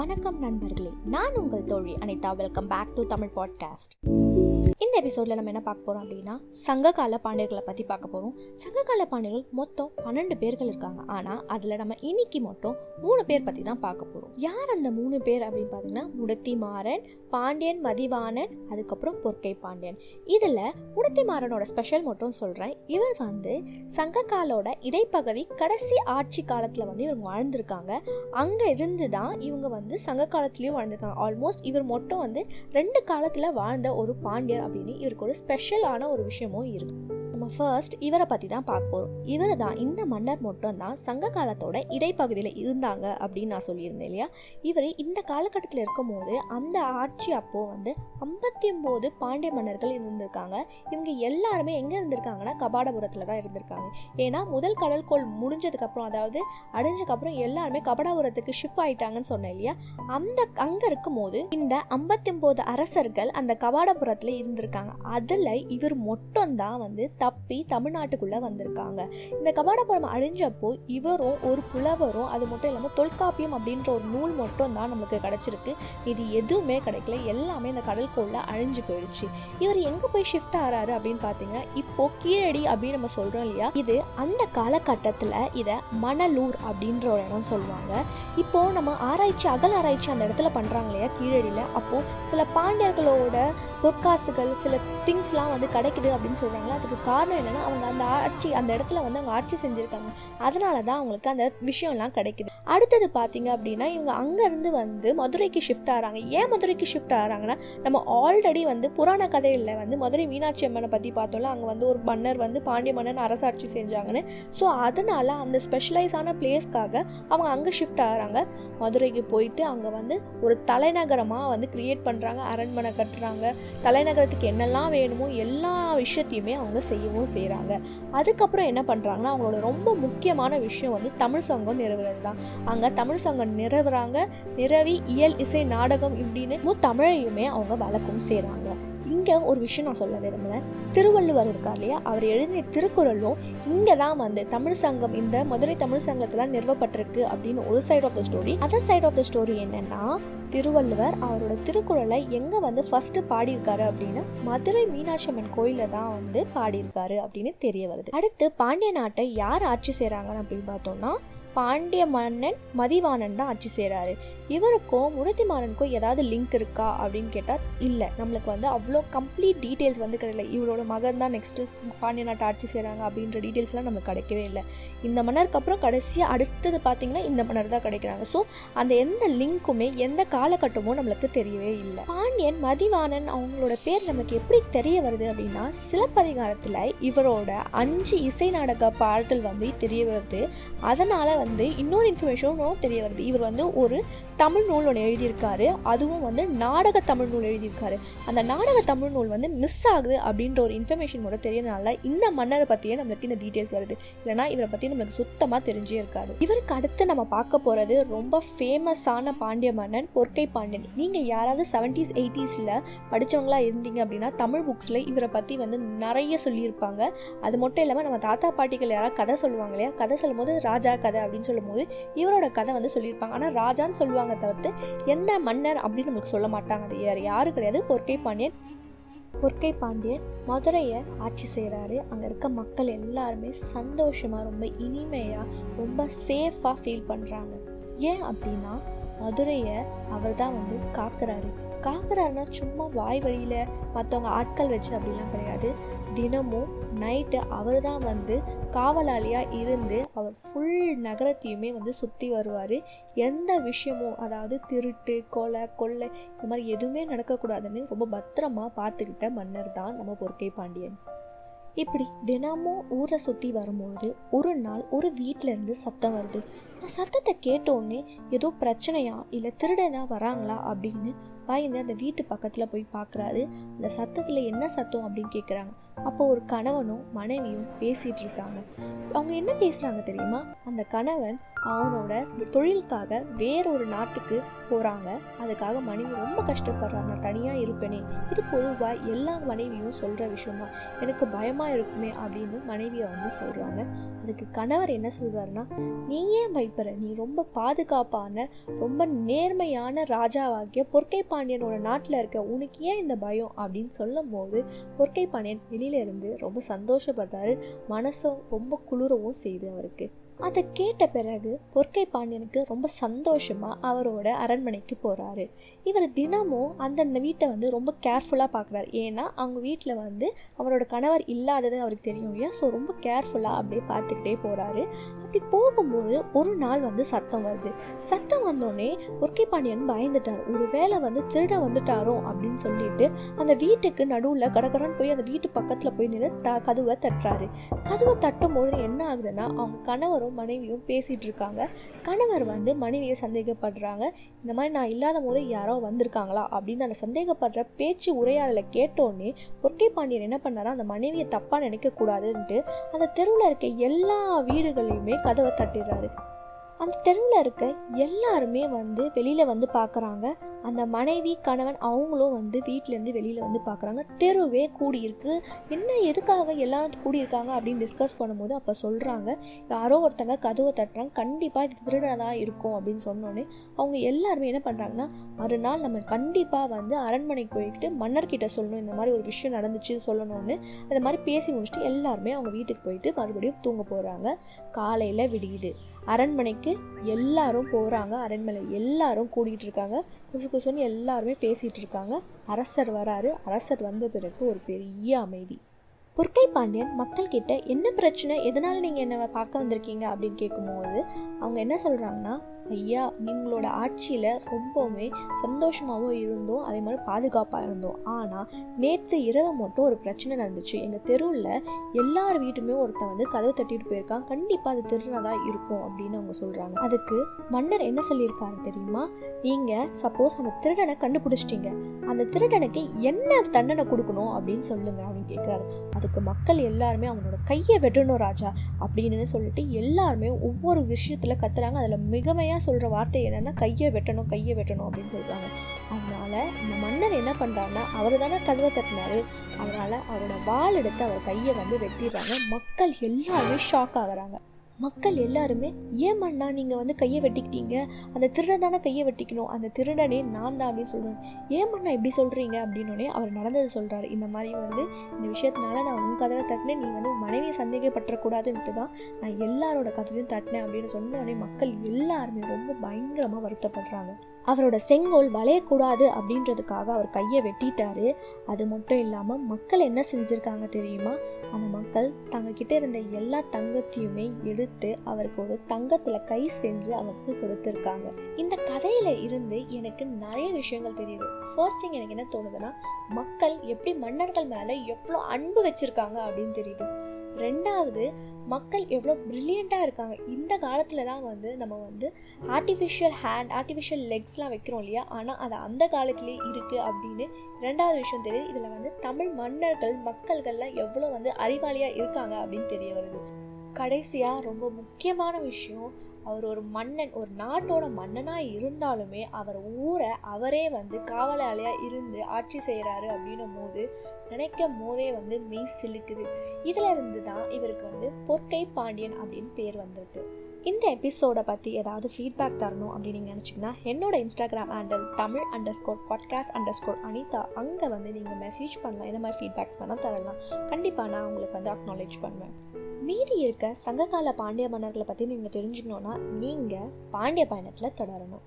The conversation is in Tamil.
வணக்கம் நண்பர்களே நான் உங்கள் தோழி Anitha. Welcome back to Tamil podcast இந்த எபிசோடில் நம்ம என்ன பார்க்க போகிறோம் அப்படின்னா சங்ககால பாண்டியர்களை பற்றி பார்க்க போகிறோம் சங்ககால பாண்டியர்கள் மொத்தம் பன்னெண்டு பேர்கள் இருக்காங்க. ஆனால் அதில் நம்ம இன்னைக்கு மட்டும் மூணு பேர் பற்றி தான் பார்க்க போகிறோம் யார் அந்த மூணு பேர் அப்படின்னு பார்த்தீங்கன்னா முடத்திமாறன் பாண்டியன் மதிவாணன் அதுக்கப்புறம் பொற்கை பாண்டியன். இதில் முடத்திமாறனோட ஸ்பெஷல் மட்டும் சொல்கிறேன் இவர் வந்து சங்ககாலோட இடைப்பகுதி கடைசி ஆட்சி காலத்தில் வந்து இவங்க வாழ்ந்திருக்காங்க. அங்கே இருந்து தான் இவங்க வந்து சங்க காலத்துலேயும் வாழ்ந்திருக்காங்க. ஆல்மோஸ்ட் இவர் மட்டும் வந்து ரெண்டு காலத்தில் வாழ்ந்த ஒரு பாண்டியர் அப்படின்னு இவருக்கு ஒரு ஸ்பெஷலான ஒரு விஷயமும் இருக்கு. நம்ம ஃபர்ஸ்ட் இவரை பற்றி தான் பார்க்க போகிறோம் இவர் தான் இந்த மன்னர் மட்டும்தான் சங்க காலத்தோட இடைப்பகுதியில் இருந்தாங்க அப்படின்னு நான் சொல்லியிருந்தேன் இல்லையா? இவர் இந்த காலகட்டத்தில் இருக்கும்போது அந்த ஆட்சி அப்போது வந்து ஐம்பத்தி ஒம்பது பாண்டிய மன்னர்கள் இருந்திருக்காங்க. இவங்க எல்லாருமே எங்கே இருந்திருக்காங்கன்னா கபாடபுரத்தில் தான் இருந்திருக்காங்க. ஏன்னா முதல் கடல்கோள் முடிஞ்சதுக்கப்புறம் அதாவது அடைஞ்சதுக்கப்புறம் எல்லாருமே கபடாபுரத்துக்கு ஷிஃப்ட் ஆயிட்டாங்கன்னு சொன்னேன் இல்லையா? அந்த அங்கே இருக்கும்போது இந்த ஐம்பத்தி ஒம்பது அரசர்கள் அந்த கபாடபுரத்தில் இருந்திருக்காங்க. அதில் இவர் மட்டும் தான் வந்து தப் தப்பி தமிழ்நாட்டுக்குள்ளே வந்திருக்காங்க. இந்த கபாடபுரம் அழிஞ்சப்போ இவரும் ஒரு புலவரும் அது மட்டும் இல்லாமல் தொல்காப்பியம் அப்படின்ற ஒரு நூல் மட்டும் தான் நமக்கு கிடச்சிருக்கு. இது எதுவுமே கிடைக்கல. எல்லாமே இந்த கடல்கோளில் அழிஞ்சு போயிடுச்சு. இவர் எங்கே போய் ஷிஃப்ட் ஆகிறாரு அப்படின்னு பார்த்தீங்கன்னா இப்போ கீழடி அப்படின்னு நம்ம சொல்கிறோம் இல்லையா? இது அந்த காலகட்டத்தில் இதை மணலூர் அப்படின்ற ஒரு இடம் சொல்லுவாங்க. இப்போ நம்ம ஆராய்ச்சி அகல் ஆராய்ச்சி அந்த இடத்துல பண்ணுறாங்க இல்லையா? கீழடியில். அப்போது சில பாண்டியர்களோட பொற்காசுகள் சில திங்ஸ்லாம் வந்து கிடைக்குது அப்படின்னு சொல்கிறாங்களா அதுக்கு காரணம் என்னென்னா அவங்க அந்த ஆட்சி அந்த இடத்துல வந்து அவங்க ஆட்சி செஞ்சுருக்காங்க. அதனால தான் அவங்களுக்கு அந்த விஷயம்லாம் கிடைக்குது. அடுத்தது பார்த்தீங்க அப்படின்னா இவங்க அங்கேருந்து வந்து மதுரைக்கு ஷிஃப்ட் ஆகிறாங்க. ஏன் மதுரைக்கு ஷிஃப்ட் ஆகிறாங்கன்னா நம்ம ஆல்ரெடி வந்து புராண கதையில் வந்து மதுரை மீனாட்சி அம்மனை பற்றி பார்த்தோம்ல அங்கே வந்து ஒரு மன்னர் வந்து பாண்டிய மன்னன் அரசாட்சி செஞ்சாங்கன்னு. ஸோ அதனால அந்த ஸ்பெஷலைஸான பிளேஸ்க்காக அவங்க அங்கே ஷிஃப்ட் ஆகிறாங்க. மதுரைக்கு போயிட்டு அங்கே வந்து ஒரு தலைநகரமாக வந்து கிரியேட் பண்ணுறாங்க அரண்மனை கட்டுறாங்க. தலைநகரத்துக்கு என்னெல்லாம் வேணுமோ எல்லா விஷயத்தையுமே அவங்க செய்யவும் செய்கிறாங்க அதுக்கப்புறம் என்ன பண்ணுறாங்கன்னா அவங்களோட ரொம்ப முக்கியமான விஷயம் வந்து தமிழ் சங்கம் நிறுவுறது தான். அங்கே தமிழ் சங்கம் நிறுவுறாங்க நிறவி இயல் இசை நாடகம் இப்படின்னு தமிழையுமே அவங்க வழக்கம் செய்கிறாங்க இங்கே ஒரு விஷயம் நான் சொல்ல விரும்புகிறேன் திருவள்ளுவர் இருக்கார் இல்லையா? அவர் எழுதிய திருக்குறளும் இங்கே தான் வந்து தமிழ் சங்கம் இந்த மதுரை தமிழ் சங்கத்தில் நிறுவப்பட்டிருக்கு அப்படின்னு ஒரு side of the story other side of the story என்னென்னா திருவள்ளுவர் அவரோட திருக்குறளை எங்கே வந்து ஃபஸ்ட்டு பாடியிருக்காரு அப்படின்னா மதுரை மீனாட்சி அம்மன் கோயிலில் தான் வந்து பாடியிருக்காரு அப்படின்னு தெரிய வருது. அடுத்து பாண்டிய நாட்டை யார் ஆட்சி செய்கிறாங்கன்னு அப்படின்னு பார்த்தோம்னா பாண்டிய மன்னன் மதிவாணன் தான் ஆட்சி செய்கிறாரு இவருக்கும் முரத்திமாறனுக்கும் ஏதாவது லிங்க் இருக்கா அப்படின்னு கேட்டால் இல்லை. நம்மளுக்கு வந்து அவ்வளோ கம்ப்ளீட் டீட்டெயில்ஸ் வந்து கிடைக்கல இவரோட மகன் தான் நெக்ஸ்ட்டு பாண்டிய நாட்டை ஆட்சி செய்கிறாங்க அப்படின்ற டீட்டெயில்ஸ்லாம் நமக்கு கிடைக்கவே இல்லை. இந்த மன்னருக்கு அப்புறம் கடைசியாக அடுத்தது பார்த்திங்கன்னா இந்த மன்னர் தான் கிடைக்கிறாங்க. ஸோ அந்த எந்த லிங்க்குமே எந்த காலகட்டமும் நம்மளுக்கு தெரியவே இல்லை. பாண்டியன் மதிவாணன் அவங்களோட பேர் நமக்கு எப்படி தெரிய வருது அப்படின்னா சிலப்பதிகாரத்தில் இவரோட அஞ்சு இசை நாடக பாடல்கள் வந்து தெரிய வருது. அதனால் வந்து இன்னொரு இன்ஃபர்மேஷனும் தெரிய வருது. இவர் வந்து ஒரு தமிழ் நூல் ஒன்று எழுதியிருக்காரு. அதுவும் வந்து நாடக தமிழ் நூல் எழுதியிருக்காரு. அந்த நாடக தமிழ் நூல் வந்து மிஸ் ஆகுது அப்படின்ற ஒரு இன்ஃபர்மேஷன் கூட தெரியறனால இந்த மன்னரை பற்றியே நம்மளுக்கு இந்த டீட்டெயில்ஸ் வருது. இல்லைனா இவரை பற்றி நம்மளுக்கு சுத்தமாக தெரிஞ்சே இருக்காரு இவருக்கு அடுத்து நம்ம பார்க்க போகிறது ரொம்ப ஃபேமஸான பாண்டிய மன்னன் பொற்கை பாண்டியன். நீங்கள் யாராவது செவன்டீஸ் எயிட்டிஸில் படித்தவங்களா இருந்தீங்க அப்படின்னா தமிழ் புக்ஸில் இவரை பற்றி வந்து நிறைய சொல்லியிருப்பாங்க. அது மட்டும் இல்லாமல் நம்ம தாத்தா பாட்டிகள் யாராவது கதை சொல்லுவாங்க இல்லையா? கதை சொல்லும்போது ராஜா கதை அப்படின்னு சொல்லும்போது இவரோட கதை வந்து சொல்லியிருப்பாங்க. ஆனால் ராஜான்னு சொல்லுவாங்க தவிர்த்து எந்த மன்னர் அப்படின்னு நமக்கு சொல்ல மாட்டாங்க. அது வேறு யாரும் கிடையாது. பொற்கை பாண்டியன் பொற்கை பாண்டியன் மதுரையை ஆட்சி செய்கிறாரு அங்கே இருக்க மக்கள் எல்லாருமே சந்தோஷமாக ரொம்ப இனிமையாக ரொம்ப சேஃபாக ஃபீல் பண்ணுறாங்க ஏன் அப்படின்னா மதுரையை அவர் தான் வந்து காக்குறாரு. காக்குறாருன்னா சும்மா வாய் வழியில் மற்றவங்க ஆட்கள் வச்சு அப்படிலாம் கிடையாது. தினமும் நைட்டு அவர் தான் வந்து காவலாளியாக இருந்து அவர் ஃபுல் நகரத்தையுமே வந்து சுற்றி வருவார். எந்த விஷயமும் அதாவது திருட்டு கொலை கொள்ளை இந்த மாதிரி எதுவுமே நடக்கக்கூடாதுன்னு ரொம்ப பத்திரமா பார்த்துக்கிட்ட மன்னர் தான் நம்ம பொற்கை பாண்டியன். இப்படி தினமும் ஊரை சுற்றி வரும்பொழுது ஒரு நாள் ஒரு வீட்டிலேருந்து சத்தம் வருது. அந்த சத்தத்தை கேட்டோடனே ஏதோ பிரச்சனையா இல்லை திருடனா வராங்களா அப்படின்னு பயந்து அந்த வீட்டு பக்கத்தில் போய் பார்க்குறாரு அந்த சத்தத்தில் என்ன சத்தம் அப்படின்னு கேட்குறாங்க அப்போ ஒரு கணவனும் மனைவியும் பேசிகிட்டு இருக்காங்க. அவங்க என்ன பேசுகிறாங்க தெரியுமா? அந்த கணவன் அவனோட தொழிலுக்காக வேறொரு நாட்டுக்கு போகிறாங்க அதுக்காக மனைவி ரொம்ப கஷ்டப்படுறாங்க நான் தனியாக இருப்பேனே. இது பொதுவாக எல்லா மனைவியும் சொல்கிற விஷயம்தான். எனக்கு பயமாக இருக்குமே அப்படின்னு மனைவியை வந்து சொல்கிறாங்க அதுக்கு கணவர் என்ன சொல்கிறாருன்னா நீ ஏன் பயப்படுற நீ ரொம்ப பாதுகாப்பான ரொம்ப நேர்மையான ராஜாவாகிய பொற்கை பாண்டியனோட நாட்டில் இருக்க உனக்கு ஏன் இந்த பயம்? அப்படின்னு சொல்லும் போது பொற்கை பாண்டியன் வெளியில இருந்து ரொம்ப சந்தோஷப்படுறாரு. மனசும் ரொம்ப குளிரவும் செய்து அவருக்கு. அதை கேட்ட பிறகு பொற்கை பாண்டியனுக்கு ரொம்ப சந்தோஷமாக அவரோட அரண்மனைக்கு போகிறாரு இவர் தினமும் அந்த வீட்டை வந்து ரொம்ப கேர்ஃபுல்லாக பார்க்குறாரு ஏன்னா அவங்க வீட்டில் வந்து அவரோட கணவர் இல்லாதது அவருக்கு தெரியும் இல்லையா? ஸோ ரொம்ப கேர்ஃபுல்லாக அப்படியே பார்த்துக்கிட்டே போகிறாரு அப்படி போகும்போது ஒரு நாள் வந்து சத்தம் வருது. சத்தம் வந்தோடனே பொற்கை பாண்டியன் பயந்துட்டார். ஒரு வேளை வந்து திருட வந்துட்டாரோ அப்படின்னு சொல்லிட்டு அந்த வீட்டுக்கு நடுவில் கடகடன் போய் அந்த வீட்டு பக்கத்தில் போய் நின்று த கதவை தட்டுறாரு. கதவை தட்டும் பொழுது என்ன ஆகுதுன்னா அவங்க கணவரும் மனைவியும் பேசிகிட்டு இருக்காங்க. கணவர் வந்து மனைவியை சந்தேகப்படுறாங்க. இந்த மாதிரி நான் இல்லாத போது யாரோ வந்திருக்காங்களா? அப்படின்னு அந்த சந்தேகப்படுற பேச்சு உரையாடலை கேட்டோடனே பொற்கை பாண்டியன் என்ன பண்ணாரா? அந்த மனைவியை தப்பாக நினைக்கக்கூடாதுன்ட்டு அந்த தெருவில் இருக்க எல்லா வீடுகளையுமே கதவை தட்டிடுறாரு. அந்த தெருவில் இருக்க எல்லாருமே வந்து வெளியில் வந்து பார்க்குறாங்க அந்த மனைவி கணவன் அவங்களும் வந்து வீட்டிலேருந்து வெளியில் வந்து பார்க்குறாங்க தெருவே கூடியிருக்கு. என்ன எதுக்காக எல்லாரும் கூடியிருக்காங்க அப்படின்னு டிஸ்கஸ் பண்ணும்போது அப்போ சொல்கிறாங்க யாரோ ஒருத்தங்க கதவை தட்டுறாங்க. கண்டிப்பாக இது திருடனாக இருக்கும் அப்படின்னு சொன்னோன்னே அவங்க எல்லாருமே என்ன பண்ணுறாங்கன்னா மறுநாள் நம்ம கண்டிப்பாக வந்து அரண்மனைக்கு போய்கிட்டு மன்னர்கிட்ட சொல்லணும். இந்த மாதிரி ஒரு விஷயம் நடந்துச்சு சொல்லணும்னு. அந்த மாதிரி பேசி முடிச்சுட்டு எல்லாருமே அவங்க வீட்டுக்கு போயிட்டு மறுபடியும் தூங்க போகிறாங்க காலையில் விடியுது. அரண்மனைக்கு எல்லாரும் போகிறாங்க அரண்மனை எல்லாரும் கூடிகிட்டு இருக்காங்க குசு குசுன்னு எல்லாருமே பேசிகிட்டு இருக்காங்க அரசர் வராரு. அரசர் வந்த பிறகு ஒரு பெரிய அமைதி. பொற்கை பாண்டியன் மக்கள்கிட்ட என்ன பிரச்சனை? எதனால் நீங்கள் என்னை பார்க்க வந்திருக்கீங்க? அப்படின்னு கேட்கும்போது அவங்க என்ன சொல்கிறாங்கன்னா ஐயா நீங்களோட ஆட்சியில் ரொம்பவுமே சந்தோஷமாகவும் இருந்தோம் அதே மாதிரி பாதுகாப்பாக இருந்தோம். ஆனால் நேற்று இரவு மட்டும் ஒரு பிரச்சனை நடந்துச்சு. எங்கள் தெருவில் எல்லார் வீட்டுமே ஒருத்தன் வந்து கதவை தட்டிட்டு போயிருக்கான். கண்டிப்பாக அது திருநதாக இருக்கும் அப்படின்னு அவங்க சொல்கிறாங்க அதுக்கு மன்னர் என்ன சொல்லியிருக்காரு தெரியுமா? நீங்கள் சப்போஸ் அந்த திருடனை கண்டுபிடிச்சிட்டீங்க. அந்த திருடனுக்கு என்ன தண்டனை கொடுக்கணும் அப்படின்னு சொல்லுங்க அப்படின்னு கேட்குறாரு அதுக்கு மக்கள் எல்லாருமே அவனோட கையை வெட்டணும் ராஜா அப்படின்னு சொல்லிட்டு எல்லாருமே ஒவ்வொரு விஷயத்தில் கத்துறாங்க. அதில் மிகமையாக சொல்கிற வார்த்தை என்னென்னா கையை வெட்டணும் கையை வெட்டணும் அப்படின்னு சொல்கிறாங்க அதனால் இந்த மன்னர் என்ன பண்ணுறாருன்னா அவர் தானே கதவை தட்டினார். அதனால் அவரோட வாள் எடுத்து அவர் கையை வந்து வெட்டிடுறாங்க. மக்கள் எல்லாருமே ஷாக் ஆகுறாங்க. மக்கள் எல்லாருமே ஏன் நீங்கள் வந்து கையை வெட்டிக்கிட்டீங்க? அந்த திருடன் தானே கையை வெட்டிக்கணும்? அந்த திருடனே நான் தான் அப்படின்னு சொல்கிறேன் ஏன் இப்படி சொல்கிறீங்க அப்படின்னோடனே அவர் நடந்தது சொல்கிறாரு இந்த மாதிரி வந்து இந்த விஷயத்தினால நான் உன் கதவை தட்டினேன். நீ வந்து மனைவியை சந்தேகப்பட்டுறக்கூடாதுன்ட்டு தான் நான் எல்லாரோட கதவையும் தட்டினேன் அப்படின்னு சொன்னோடனே மக்கள் எல்லாருமே ரொம்ப பயங்கரமாக வருத்தப்படுறாங்க. அவரோட செங்கோல் வளையக்கூடாது அப்படின்றதுக்காக அவர் கையை வெட்டிட்டாரு. அது மட்டும் இல்லாமல் மக்கள் என்ன செஞ்சுருக்காங்க தெரியுமா? அந்த மக்கள் தங்கக்கிட்ட இருந்த எல்லா தங்கத்தையுமே எடுத்து அவருக்கு ஒரு தங்கத்தில் கை செஞ்சு அவருக்கு கொடுத்துருக்காங்க. இந்த கதையில இருந்து எனக்கு நிறைய விஷயங்கள் தெரியுது. ஃபர்ஸ்ட் திங் எனக்கு என்ன தோணுதுன்னா மக்கள் எப்படி மன்னர்கள் மேலே எவ்வளோ அன்பு வச்சுருக்காங்க அப்படின்னு தெரியுது. ரெண்டாவது மக்கள் எவ்வளோ ப்ரில்லியண்ட்டாக இருக்காங்க. இந்த காலத்தில் தான் வந்து நம்ம வந்து ஆர்டிஃபிஷியல் ஹேண்ட் ஆர்டிஃபிஷியல் லெக்ஸ்லாம் வைக்கிறோம் இல்லையா? ஆனால் அது அந்த காலத்திலே இருக்குது அப்படின்னு ரெண்டாவது விஷயம் தெரியுது. இதில் வந்து தமிழ் மன்னர்கள் மக்கள்கள்லாம் எவ்வளோ வந்து அறிவாளியாக இருக்காங்க அப்படின்னு தெரிய வருது. கடைசியாக ரொம்ப முக்கியமான விஷயம் அவர் ஒரு மன்னன் ஒரு நாட்டோட மன்னனாக இருந்தாலுமே அவர் ஊரை அவரே வந்து காவலாளியாக இருந்து ஆட்சி செய்கிறாரு அப்படின்னும் போது நினைக்கும் போதே வந்து மெய் சிலுக்குது. இதில் இருந்து தான் இவருக்கு வந்து பொற்கை பாண்டியன் அப்படின்னு பேர் வந்திருக்கு. இந்த எபிசோடை பற்றி ஏதாவது ஃபீட்பேக் தரணும் அப்படின்னு நீங்கள் நினச்சிங்கன்னா என்னோட Instagram handle Tamil underscore podcast underscore Anitha. அங்கே வந்து நீங்கள் மெசேஜ் பண்ணலாம். என்ன மாதிரி ஃபீட்பேக்ஸ் வேணால் தரலாம். கண்டிப்பாக நான் உங்களுக்கு வந்து அக்னாலேஜ் பண்ணுவேன். மீதி இருக்க சங்ககால பாண்டிய மன்னர்களை பற்றி நீங்கள் தெரிஞ்சுக்கணுன்னா நீங்கள் பாண்டிய பயணத்தில் தொடரணும்.